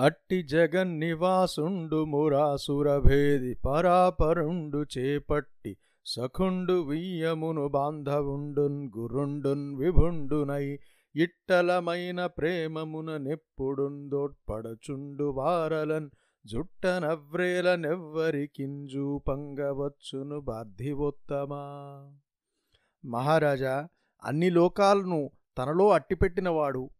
అట్టి జగన్ నివాసుండు మురాసురభేది పరాపరుండు చేపట్టి సఖుండు వియ్యమును బాంధవుండున్ గురుండున్ విభుండునై ఇట్టలమైన ప్రేమమున నెప్పుడుందోట్పడచుండు వారలన్ జుట్టనవ్రేల నెవ్వరికింజూ పంగవచ్చును బార్ధివోత్తమా మహారాజా అన్ని లోకాలను తనలో అట్టిపెట్టినవాడు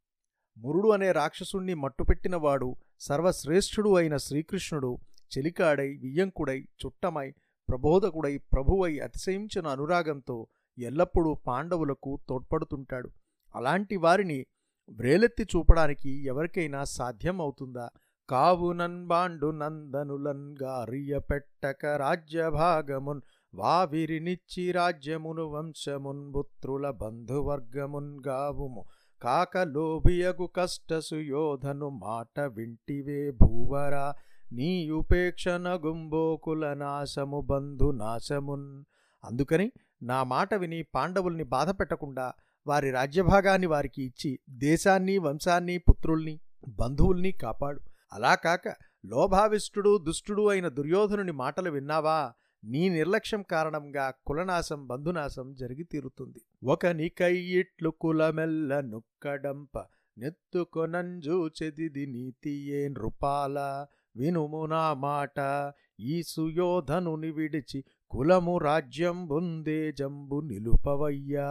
మురుడు అనే రాక్షసుణ్ణి మట్టుపెట్టినవాడు సర్వశ్రేష్ఠుడు అయిన శ్రీకృష్ణుడు చెలికాడై వియ్యంకుడై చుట్టమై ప్రబోధకుడై ప్రభువై అతిశయించిన అనురాగంతో ఎల్లప్పుడూ పాండవులకు తోడ్పడుతుంటాడు. అలాంటి వారిని వ్రేలెత్తి చూపడానికి ఎవరికైనా సాధ్యం అవుతుందా కావునన్ బాండు నందనులన్ గారియ పెట్టక రాజ్యభాగమున్ వావిరినిచ్చి రాజ్యమును వంశమున్ పుత్రుల బంధువర్గమున్ గావుము. కాకలోభియగు కష్ట సుయోధను మాట వింటివే భూవరా. నీ ఉపేక్షణ గుంబోకుల నాశము బంధు నాశమున్. అందుకని నా మాట విని పాండవుల్ని బాధ పెట్టకుండా వారి రాజ్యభాగాన్ని వారికి ఇచ్చి దేశాన్ని వంశాన్ని పుత్రుల్ని బంధువుల్ని కాపాడు. అలా కాక లోభావిష్టుడు దుష్టుడు అయిన దుర్యోధనుని మాటలు విన్నావా? నీ నిర్లక్ష్యం కారణంగా కులనాశం బంధునాశం జరిగి తీరుతుంది. ఒక నికై ఇట్లు కులమెల్ల నుక్కడంప నెత్తుకొనంజూచెదిది నీతియే నృపాల వినుము నా మాట. ఈ సుయోధనుని విడిచి కులము రాజ్యం బుందే జంబు నిలుపవయ్యా.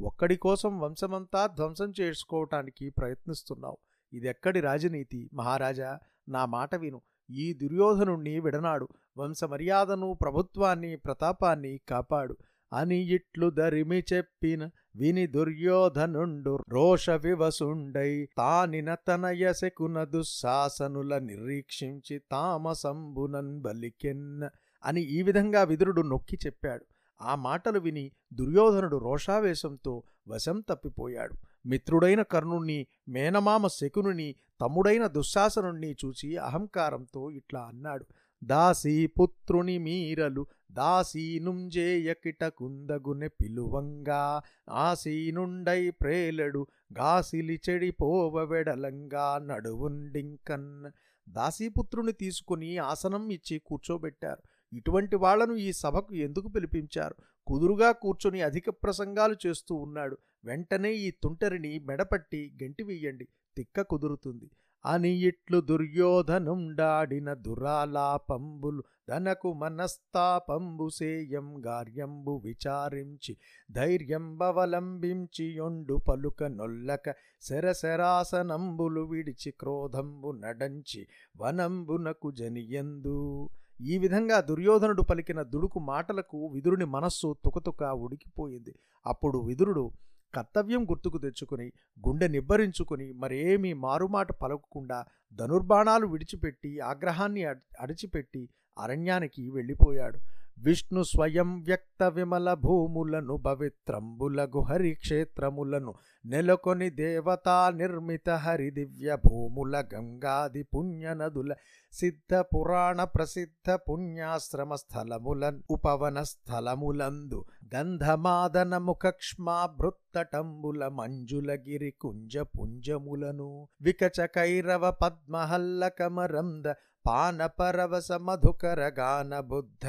ఒక్కడి కోసం వంశమంతా ధ్వంసం చేసుకోవటానికి ప్రయత్నిస్తున్నావు. ఇదెక్కడి రాజనీతి? మహారాజా నా మాట విను. ఈ దుర్యోధనుణ్ణి విడనాడు. వంశమర్యాదను ప్రభుత్వాన్ని ప్రతాపాన్ని కాపాడు. అని ఇట్లు దరిమి చెప్పిన విని దుర్యోధనుండు రోష వివసుండై తానిన తనయ శకున దుశ్శాసనుల నిరీక్షించి తామసంబునన్ బలికెన్న అని ఈ విధంగా విదురుడు నొక్కి చెప్పాడు. ఆ మాటలు విని దుర్యోధనుడు రోషావేశంతో వశం తప్పిపోయాడు. మిత్రుడైన కర్ణుణ్ణి మేనమామ శకునుని తమ్ముడైన దుశ్శాసనుణ్ణి చూచి అహంకారంతో ఇట్లా అన్నాడు. దాసీ పుత్రుని మీరలు దాసీనుంజేయకిట కుందగునె పిలువంగా ఆసీనుండై ప్రేలడు గాసిలి చెడిపోవ వెడలంగా నడువుండింకన్. దాసీపుత్రుని తీసుకుని ఆసనం ఇచ్చి కూర్చోబెట్టారు. ఇటువంటి వాళ్ళను ఈ సభకు ఎందుకు పిలిపించారు? కుదురుగా కూర్చొని అధిక ప్రసంగాలు చేస్తూ ఉన్నాడు. వెంటనే ఈ తుంటరిని మెడపట్టి గెంటి వెయ్యండి తిక్క కుదురుతుంది. అని ఇట్లు దుర్యోధనుండాడిన దురాలాపంబులు ధనకు మనస్తాపంబు సేయం గార్యంబు విచారించి ధైర్యంబవలంబించి యొండు పలుక నొల్లక శరశరాసనంబులు విడిచి క్రోధంబు నడంచి వనంబునకు జనియందు. ఈ విధంగా దుర్యోధనుడు పలికిన దుడుకు మాటలకు విదురుని మనస్సు తుకతుక ఉడికిపోయింది. అప్పుడు విదురుడు కర్తవ్యం గుర్తుకు తెచ్చుకుని గుండె నిబ్బరించుకుని మరేమీ మారుమాట పలకకుండా ధనుర్బాణాలు విడిచిపెట్టి ఆగ్రహాన్ని అడిచిపెట్టి అరణ్యానికి వెళ్ళిపోయాడు. విష్ణు స్వయం వ్యక్త విమల భూములను పవిత్రంబులగు హరిక్షేత్రములను నెలకొని దేవతా నిర్మిత హరిదివ్య భూముల గంగాది పుణ్యనదుల సిద్ధ పురాణ ప్రసిద్ధ పుణ్యాశ్రమ స్థలముల ఉపవన స్థలములందు గంధమాదన ముఖక్ష్మాభృత్తటంబుల మంజులగిరి కుంజ పుంజములను వికచ కైరవ పద్మహల్ల కమరంద పానపరవస మధుకర గాన బుద్ధ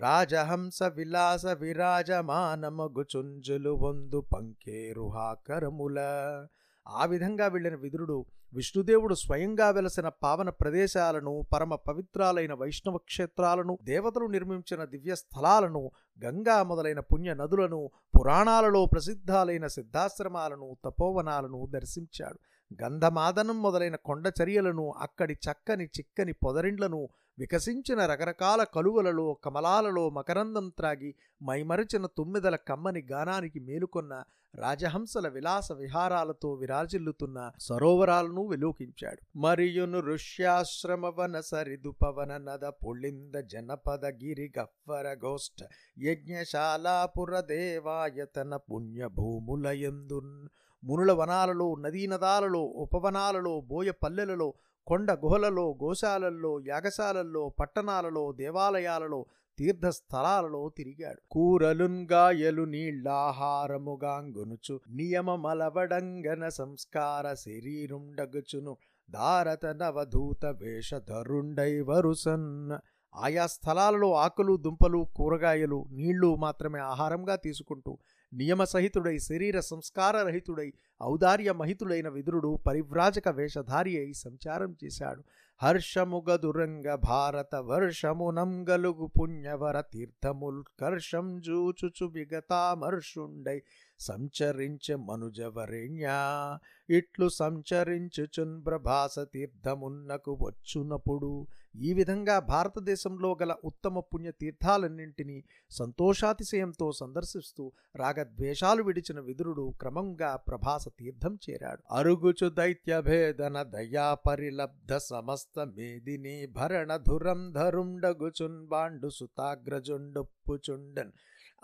రాజహంస విలాస విరాజమానమగుచుంజులు వందు పంకేరుహాకరముల ఆ విధంగా వెళ్ళిన విదురుడు విష్ణుదేవుడు స్వయంగా వెలసిన పావన ప్రదేశాలను పరమ పవిత్రాలైన వైష్ణవ క్షేత్రాలను దేవతలు నిర్మించిన దివ్య స్థలాలను గంగా మొదలైన పుణ్య నదులను పురాణాలలో ప్రసిద్ధాలైన సిద్ధాశ్రమాలను తపోవనాలను దర్శించాడు. గంధమాదనం మొదలైన కొండచర్యలను అక్కడి చక్కని చిక్కని పొదరిండ్లను వికసించిన రకరకాల కలువలలో కమలాలలో మకరందం త్రాగి మైమరచిన తుమ్మిదల కమ్మని గానానికి మేలుకొన్న రాజహంసల విలాస విహారాలతో విరాజిల్లుతున్న సరోవరాలను విలోకించాడు. మరియును ఋష్యాశ్రమవన సరిదుపవన నద పుళింద జనపద గిరి గఫ్వర గోష్ఠ యజ్ఞశాలాపుర దేవాయతన పుణ్యభూములయందున్ మునుల వనాలలో నదీనదాలలో ఉపవనాలలో బోయ పల్లెలలో కొండ గుహలలో గోశాలల్లో యాగశాలల్లో పట్టణాలలో దేవాలయాలలో తీర్థస్థలాలలో తిరిగాడు. కూరలున్ గాయలు నియమమలవడంగన సంస్కార శరీరుండగుచును దారత నవధూత వేషధరుండై వరుసన్ ఆయా స్థలాలలో ఆకులు దుంపలు కూరగాయలు నీళ్ళు మాత్రమే ఆహారంగా తీసుకుంటూ నియమసహితుడై శరీర సంస్కారరహితుడై ఔదార్య మహితుడైన విదురుడు పరివ్రాజక వేషధారి అయి సంచారం చేశాడు. హర్షముగదురంగ భారత వర్షమునంగలుగు పుణ్యవర తీర్థముల్కర్షం జూచుచు విగతామర్షుండై సంచరించ మనుజవరేణ్య ఇట్లు సంచరించుచున్ ప్రభాస తీర్థమున్నకు వచ్చునప్పుడు ఈ విధంగా భారతదేశంలో గల ఉత్తమ పుణ్య తీర్థాలన్నింటినీ సంతోషాతిశయంతో సందర్శిస్తూ రాగద్వేషాలు విడిచిన విదురుడు క్రమంగా ప్రభాస తీర్థం చేరాడు. అరుగుచు దైత్యభేదన దయా పరిలబ్ధ సమస్త మేదిని భరణ ధురం ధరుండగుచున్ బాండు సుతాగ్రజుండొప్పుచుండన్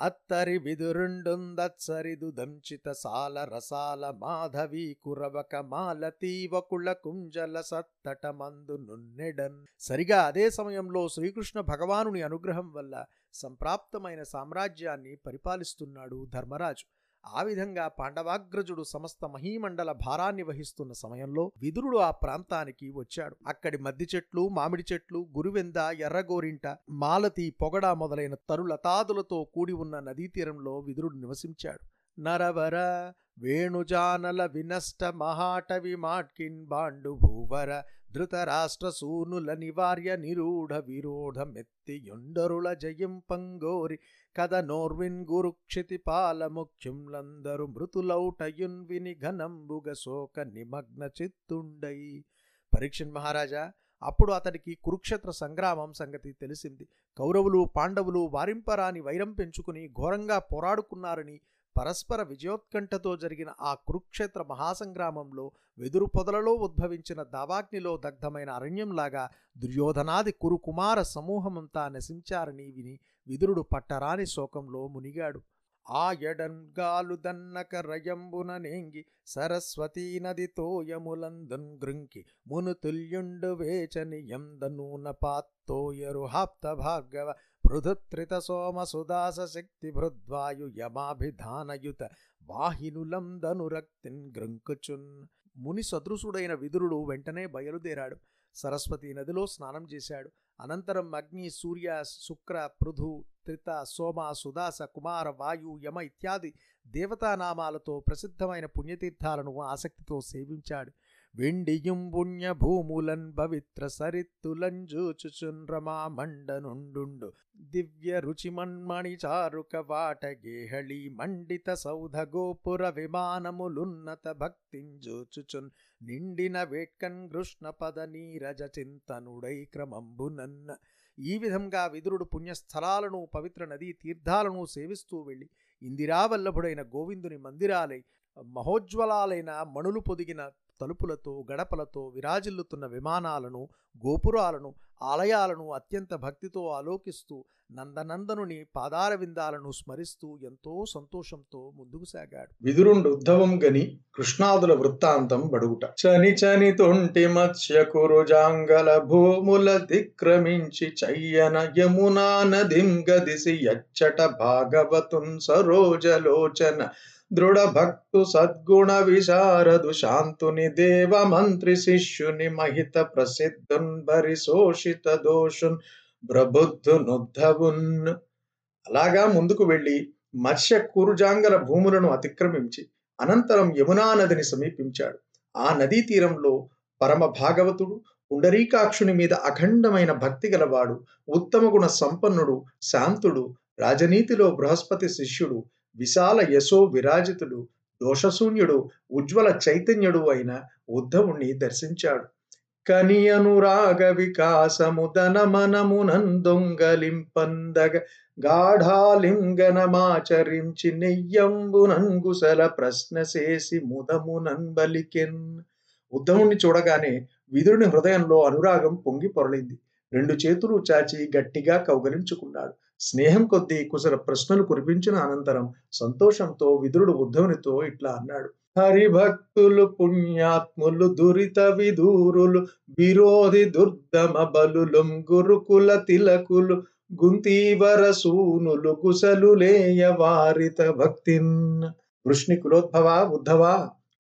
అత్తరి విదురుండుందత్సరిదు దంచిత సాల రసాల మాధవీ కురవక మాలతీవకుళ కుంజల సత్తట మందు నున్నెడన్. సరిగా అదే సమయంలో శ్రీకృష్ణ భగవానుని అనుగ్రహం వల్ల సంప్రాప్తమైన సామ్రాజ్యాన్ని పరిపాలిస్తున్నాడు ధర్మరాజు. ఆ విధంగా పాండవాగ్రజుడు సమస్త మహీమండల భారాన్ని వహిస్తున్న సమయంలో విదురుడు ఆ ప్రాంతానికి వచ్చాడు. అక్కడి మద్ది చెట్లు మామిడి చెట్లు గురువెంద ఎర్రగోరింట మాలతి పొగడ మొదలైన తరులతాదులతో కూడి ఉన్న నదీ తీరంలో విదురుడు నివసించాడు. నరవర వేణుజానల వినష్ట మహాటవి మాట్కిన్ బాండు భూవర ధృతరాష్ట్ర సూనుల నివార్య నిరూఢ విరోధ మెత్తియుండరుల జయం పంగోరి కథ నోర్విన్ గురుక్షితి పాల ముఖ్యుంలందరు మృతులౌటయున్ విని ఘనంబుగ శోక నిమగ్న చిత్తుండై. పరీక్షన్ మహారాజా అప్పుడు అతడికి కురుక్షేత్ర సంగ్రామం సంగతి తెలిసింది. కౌరవులు పాండవులు వారింపరాని వైరం పెంచుకుని ఘోరంగా పోరాడుకున్నారని పరస్పర విజయోత్కంఠతో జరిగిన ఆ కురుక్షేత్ర మహాసంగ్రామంలో వెదురు పొదలలో ఉద్భవించిన దావాగ్నిలో దగ్ధమైన అరణ్యంలాగా దుర్యోధనాది కురుకుమార సమూహమంతా నశించారని విని విదురుడు పట్టరాని శోకంలో మునిగాడు. ఆ ఎడంగాలు దన్నక రయంబున నేంగి సరస్వతీ నది తోయములందన్ గృంకి మునుతుల్యుండు వేచని ఎందనూన పాత్తోయరు హాప్త భార్గవ పృథుత్రిత సోమ సుదాస శక్తి భృద్వాయు యమాభిధానయుత వాహినులందనురక్తిన్ గ్రంకుచున్ ముని సదృశుడైన విదురుడు వెంటనే బయలుదేరాడు. సరస్వతి నదిలో స్నానం చేశాడు. అనంతరం అగ్ని సూర్య శుక్ర పృథు త్రిత సోమ సుదాస కుమార వాయు యమ ఇత్యాది దేవతానామాలతో ప్రసిద్ధమైన పుణ్యతీర్థాలను ఆసక్తితో సేవించాడు. విండియుం పుణ్య భూములన్ పవిత్ర సరిత్తులంజూచుచున్ రమా మండనుండు దివ్య రుచిమన్మణి చారుక వాట గేహళి మండిత సౌధ గోపుర విమానములున్నత భక్తింజూచుచున్ నిండిన వేట్కన్ కృష్ణ పద నీరజ చింతనుడై క్రమంబునన్న ఈ విధంగా విదురుడు పుణ్యస్థలాలను పవిత్ర నదీ తీర్థాలను సేవిస్తూ వెళ్ళి ఇందిరావల్లభుడైన గోవిందుని మందిరాలై మహోజ్వలాలైన మణులు పొదిగిన తలుపులతో గడపలతో విరాజిల్లుతున్న విమానాలను గోపురాలను ఆలయాలను అత్యంత భక్తితో ఆలోకిస్తూ నందనందనుని పాదార విందాలను స్మరిస్తూ ఎంతో సంతోషంతో ముందుకు సాగాడు. విదురుండు ఉద్ధవం గని కృష్ణాదుల వృత్తాంతం బడుగుట. చని చని తొంటి మత్స్య కురుజాంగల భూముల దిక్రమించి చయ్యన యమునా నదిం గదిసి యచ్చట భాగవతున్ సరోజలోచన. దృఢ భక్తు సద్గుణ విశారదు శాంతుని దేవ మంత్రి శిష్యుని మహిత ప్రసిద్ధున్ బరి శోషిత దోషున్ ప్రబుద్ధునుద్ధవున్ అలాగా ముందుకు వెళ్ళి మత్స్య కురుజాంగల భూములను అతిక్రమించి అనంతరం యమునా నదిని సమీపించాడు. ఆ నదీ తీరంలో పరమ భాగవతుడు పుండరీకాక్షుని మీద అఖండమైన భక్తి గలవాడు ఉత్తమ గుణ సంపన్నుడు శాంతుడు రాజనీతిలో బృహస్పతి శిష్యుడు విశాల యశో విరాజితుడు దోషశూన్యుడు ఉజ్వల చైతన్యుడు అయిన ఉద్ధవుణ్ణి దర్శించాడు. కని అనురాగ వికాసము దొంగలింపందగ గాఢాలింగనమాచరించి నెయ్యంబునంగుసల ప్రశ్న చేసి బలికెన్ ఉద్ధవుణ్ణి చూడగానే విదురుని హృదయంలో అనురాగం పొంగి పొరలింది. రెండు చేతులు చాచి గట్టిగా కౌగలించుకున్నాడు. స్నేహం కొద్దీ కుశల ప్రశ్నలు కురిపించిన అనంతరం సంతోషంతో విదురుడు ఉద్ధవునితో ఇట్లా అన్నాడు. హరిభక్తులు పుణ్యాత్ములు దురిత విదూరులు విరోధి దుర్దమ బలులు గురుకుల తిలకులు గుంతీవర సూనులు కుశలు లేయ వారిత భక్తిన్. వృష్ణి కులోద్భవ ఉద్ధవ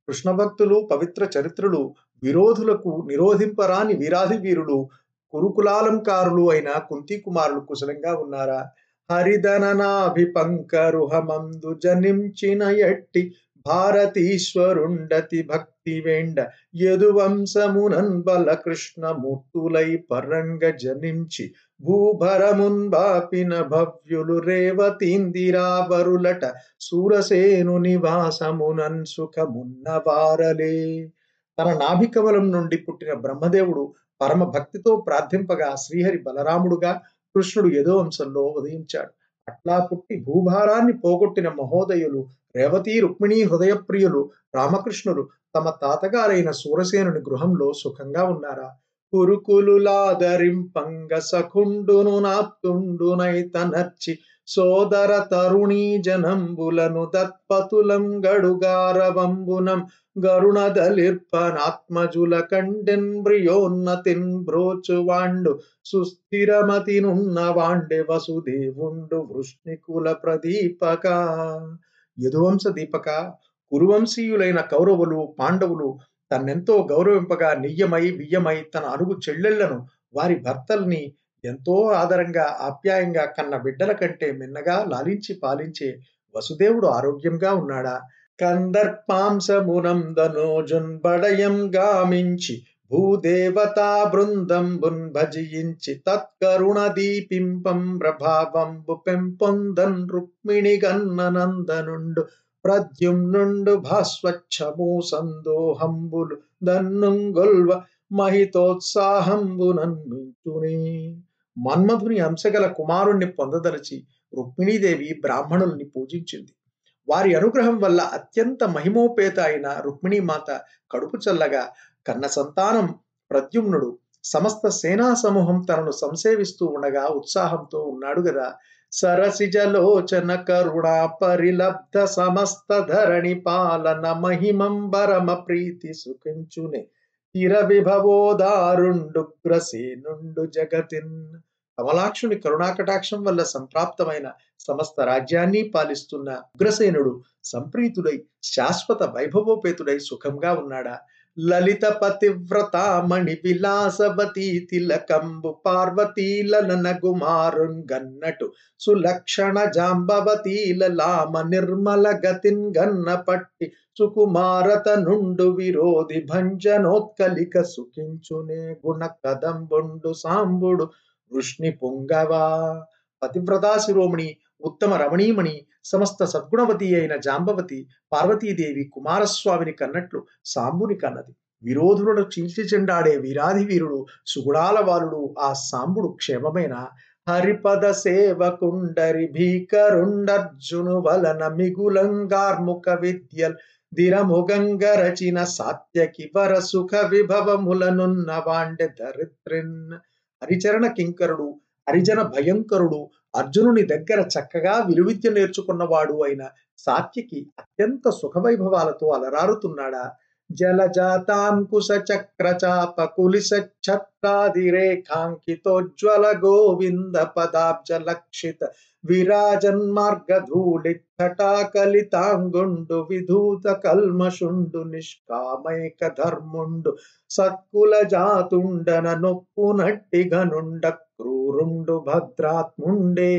కృష్ణ భక్తులు పవిత్ర చరిత్రులు విరోధులకు నిరోధింపరాని వీరాధి వీరులు కురుకులాలంకారులు అయిన కుంతి కుమారులు కుశలంగా ఉన్నారా? హరిధననాభిపంకరుహమందు జనించిన ఎట్టి భారతీశ్వరుండతి భక్తి వేండ యదువంశమునన్ బల కృష్ణమూర్తులై పరంగ జనించి భూభరమున్ బాపిన భవ్యులు రేవతీందిరావరులట సూరసేను నివాసమునన్ సుఖమున్నవారలే. తన నాభికవలం నుండి పుట్టిన బ్రహ్మదేవుడు పరమ భక్తితో ప్రార్థింపగా శ్రీహరి బలరాముడుగా కృష్ణుడు యదువంశంలో ఉదయించాడు. అట్లా పుట్టి భూభారాన్ని పోగొట్టిన మహోదయులు రేవతీ రుక్మిణి హృదయప్రియులు రామకృష్ణులు తమ తాతగారైన సూరసేనుని గృహంలో సుఖంగా ఉన్నారా? కురుకులులాదరింపంగ సఖుండును నాప్తుండునైతనర్చి సోదర తరుణీ జనంబులను దత్పతులం గడుగారవంబునం గరుణదలిర్పనాత్మజుల కండెన్ బ్రియోన్నతిన్ బ్రోచువాండు సుస్థిరమతినున్న వాండె వసుదేవుండు వృష్ణికుల ప్రదీపక. యదువంశ దీపక కురువంశీయులైన కౌరవులు పాండవులు తన్నెంతో గౌరవింపగా నియ్యమై బియ్యమై తన అరుగు చెల్లెళ్ళను వారి భర్తల్ని ఎంతో ఆదరంగా ఆప్యాయంగా కన్న బిడ్డల కంటే మిన్నగా లాలించి పాలించే వసుదేవుడు ఆరోగ్యంగా ఉన్నాడా? కందర్పాంసమునందనోజున్ బడయం గామించి భూదేవతా బృందంబున్ భజించి తత్కరుణ దీపింపం ప్రభావంబు పెంపొందన్ రుక్మిణి గన్ననందనుండు ప్రద్యుమ్నుండు భాస్వచ్ఛము సందోహంబులు దన్నుంగొల్వ మహితోత్సాహంబునన్మించుని మన్మధుని అంశగల కుమారుణ్ణి పొందదలచి రుక్మిణీదేవి బ్రాహ్మణుల్ని పూజించింది. వారి అనుగ్రహం వల్ల అత్యంత మహిమోపేత అయిన రుక్మిణీమాత కడుపు చల్లగా కన్న సంతానం ప్రద్యుమ్నుడు సమస్త సేనా సమూహం తనను సంసేవిస్తూ ఉండగా ఉత్సాహంతో ఉన్నాడు గదా. సరసిజలోచన కరుణా పరిలబ్ధ సమస్త ధరణి పాలన మహిమంబరమ ప్రీతి సుఖించునే. తిర విభవోదారుండుగ్రసేనుండు జగతిన్. కమలాక్షుని కరుణాకటాక్షం వల్ల సంప్రాప్తమైన సమస్త రాజ్యాన్ని పాలిస్తున్న ఉగ్రసేనుడు సంప్రీతుడై శాశ్వత వైభవోపేతుడై సుఖంగా ఉన్నాడా? లలిత పతివ్రతామణి విలాసవతి తిలకంబు పార్వతీలన గుమారున్ గన్నటు సులక్షణ జాంబవతీల నిర్మల గతిన్ గన్న పట్టి సుకుమారత నుండు విరోధి భంజనోత్కలిక సుఖించునే గుణ కదంబుండు సాంబుడు వృష్ణి పొంగవా. పతివ్రతా శిరోమణి ఉత్తమ రమణీమణి సమస్త సద్గుణవతి అయిన జాంబవతి పార్వతీదేవి కుమారస్వామిని కన్నట్లు సాంబుని కన్నది. విరోధులను చీల్చి చెండాడే వీరాధి వీరుడు సుగుణాల వాలుడు ఆ సాంబుడు క్షేమమైన? హరిపద సేవకుండరి భీకరుండర్జును వలన మిగులంగార్ముఖ విద్యల్ దిరముగంగ రచిన సాత్యకి వర సుఖ విభవములనున్న వాండె దరిద్రిన్. హరిచరణ కింకరుడు హరిజన భయంకరుడు అర్జునుని దగ్గర చక్కగా విలువిద్య నేర్చుకున్నవాడు అయిన సాత్యకి అత్యంత సుఖవైభవాలతో అలరారుతున్నాడా? జలజాతాంకుశ చక్ర చాప కులిస ఛత్రాదిరేఖాంకితోజ్వల గోవింద పదాబ్జ లక్షిత విరాజన్ మార్గధూళి ఘటాకలితాంగుండు విధూత కల్మషుండు నిష్కామైక ధర్ముండు సత్కుల జాతుండన నొప్పు నట్టి గనుండ క్రూరుండు భద్రాత్ముండే.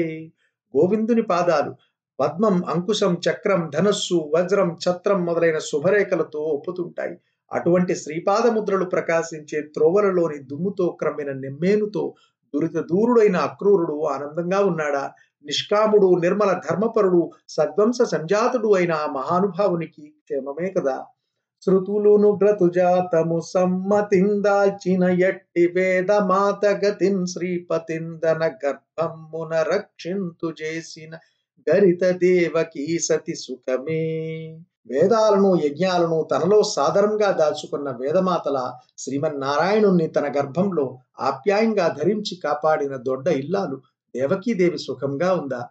గోవిందుని పాదాలు పద్మం అంకుశం చక్రం ధనస్సు వజ్రం ఛత్రం మొదలైన శుభరేఖలతో ఒప్పుతుంటాయి. అటువంటి శ్రీపాద ముద్రలు ప్రకాశించే త్రోవలలోని దుమ్ముతో క్రమ్మిన నెమ్మేనుతో దురిత దూరుడైన అక్రూరుడు ఆనందంగా ఉన్నాడా? నిష్కాముడు నిర్మల ధర్మపరుడు సద్వంశ సంజాతుడు అయిన ఆ మహానుభావునికి క్షేమమే కదా? శృతులును బ్రతుజాతము సమ్మతిందాల్చిన ఎట్టి వేద మాత శ్రీపతిందన గర్భమున రక్షింతు చేసిన గరిత దేవకీ సతి సుఖమే. వేదాలను యజ్ఞాలను తనలో సాదరంగా దాచుకున్న వేదమాతల శ్రీమన్నారాయణుణ్ణి తన గర్భంలో ఆప్యాయంగా ధరించి కాపాడిన దొడ్డ ఇల్లాలు దేవకీదేవి సుఖంగా ఉందా?